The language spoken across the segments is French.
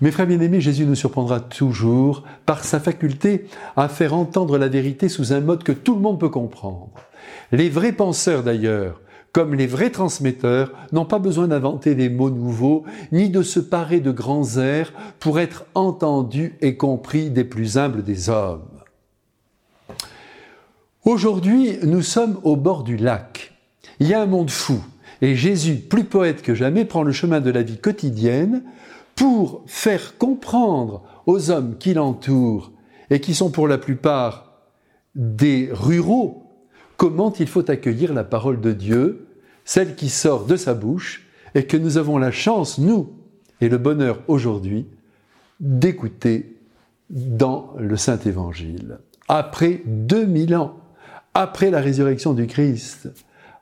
Mes frères bien-aimés, Jésus nous surprendra toujours par sa faculté à faire entendre la vérité sous un mode que tout le monde peut comprendre. Les vrais penseurs d'ailleurs, comme les vrais transmetteurs, n'ont pas besoin d'inventer des mots nouveaux, ni de se parer de grands airs pour être entendus et compris des plus humbles des hommes. Aujourd'hui, nous sommes au bord du lac. Il y a un monde fou, et Jésus, plus poète que jamais, prend le chemin de la vie quotidienne pour faire comprendre aux hommes qui l'entourent et qui sont pour la plupart des ruraux comment il faut accueillir la parole de Dieu, celle qui sort de sa bouche et que nous avons la chance, nous, et le bonheur aujourd'hui, d'écouter dans le Saint Évangile. Après 2000 ans, après la résurrection du Christ,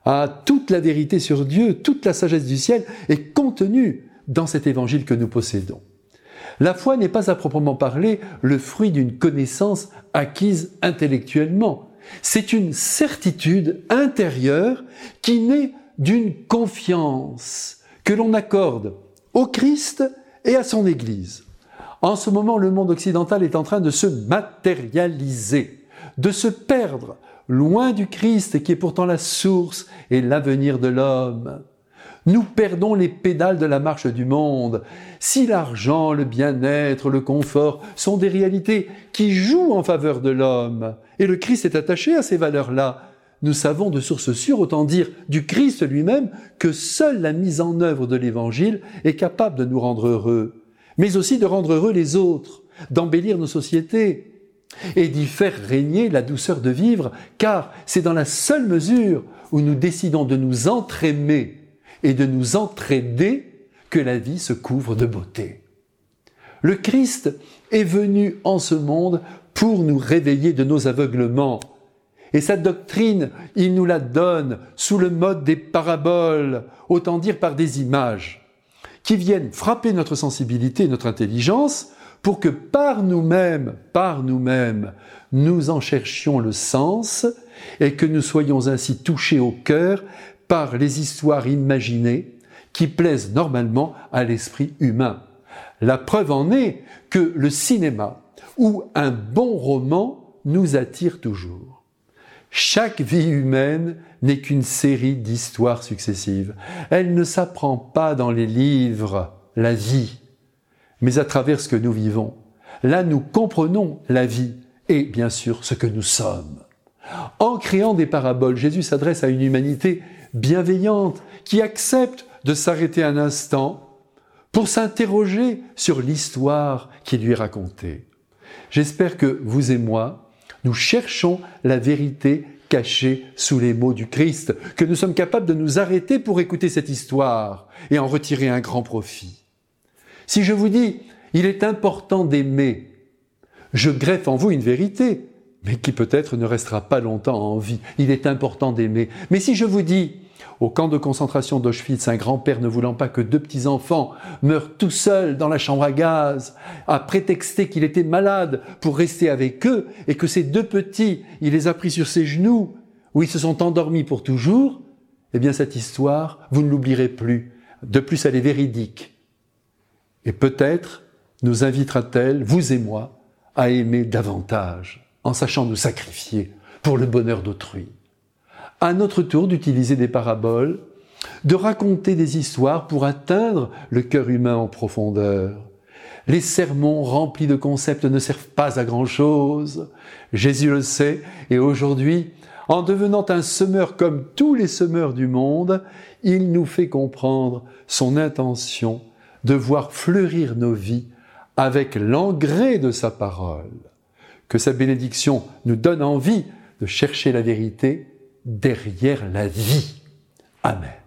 à toute la vérité sur Dieu, toute la sagesse du ciel est contenue dans cet évangile que nous possédons. La foi n'est pas à proprement parler le fruit d'une connaissance acquise intellectuellement. C'est une certitude intérieure qui naît d'une confiance que l'on accorde au Christ et à son Église. En ce moment, le monde occidental est en train de se matérialiser, de se perdre loin du Christ qui est pourtant la source et l'avenir de l'homme. Nous perdons les pédales de la marche du monde. Si l'argent, le bien-être, le confort sont des réalités qui jouent en faveur de l'homme, et le Christ est attaché à ces valeurs-là, nous savons de source sûre, autant dire du Christ lui-même, que seule la mise en œuvre de l'Évangile est capable de nous rendre heureux, mais aussi de rendre heureux les autres, d'embellir nos sociétés, et d'y faire régner la douceur de vivre, car c'est dans la seule mesure où nous décidons de nous entraimer et de nous entraider que la vie se couvre de beauté. Le Christ est venu en ce monde pour nous réveiller de nos aveuglements. Et sa doctrine, il nous la donne sous le mode des paraboles, autant dire par des images, qui viennent frapper notre sensibilité, notre intelligence, pour que par nous-mêmes, par nous-mêmes, nous en cherchions le sens et que nous soyons ainsi touchés au cœur par les histoires imaginées qui plaisent normalement à l'esprit humain. La preuve en est que le cinéma ou un bon roman nous attire toujours. Chaque vie humaine n'est qu'une série d'histoires successives. Elle ne s'apprend pas dans les livres, la vie, mais à travers ce que nous vivons. Là, nous comprenons la vie et bien sûr ce que nous sommes. En créant des paraboles, Jésus s'adresse à une humanité bienveillante qui accepte de s'arrêter un instant pour s'interroger sur l'histoire qui lui est racontée. J'espère que vous et moi, nous cherchons la vérité cachée sous les mots du Christ, que nous sommes capables de nous arrêter pour écouter cette histoire et en retirer un grand profit. Si je vous dis, il est important d'aimer, je greffe en vous une vérité, mais qui peut-être ne restera pas longtemps en vie. Il est important d'aimer. Mais si je vous dis, au camp de concentration d'Auschwitz, un grand-père ne voulant pas que deux petits-enfants meurent tout seuls dans la chambre à gaz, a prétexté qu'il était malade pour rester avec eux, et que ces deux petits, il les a pris sur ses genoux, où ils se sont endormis pour toujours, eh bien cette histoire, vous ne l'oublierez plus. De plus, elle est véridique. Et peut-être nous invitera-t-elle, vous et moi, à aimer davantage en sachant nous sacrifier pour le bonheur d'autrui. À notre tour d'utiliser des paraboles, de raconter des histoires pour atteindre le cœur humain en profondeur. Les sermons remplis de concepts ne servent pas à grand-chose. Jésus le sait, et aujourd'hui, en devenant un semeur comme tous les semeurs du monde, il nous fait comprendre son intention de voir fleurir nos vies avec l'engrais de sa parole que sa bénédiction nous donne envie de chercher la vérité derrière la vie. Amen.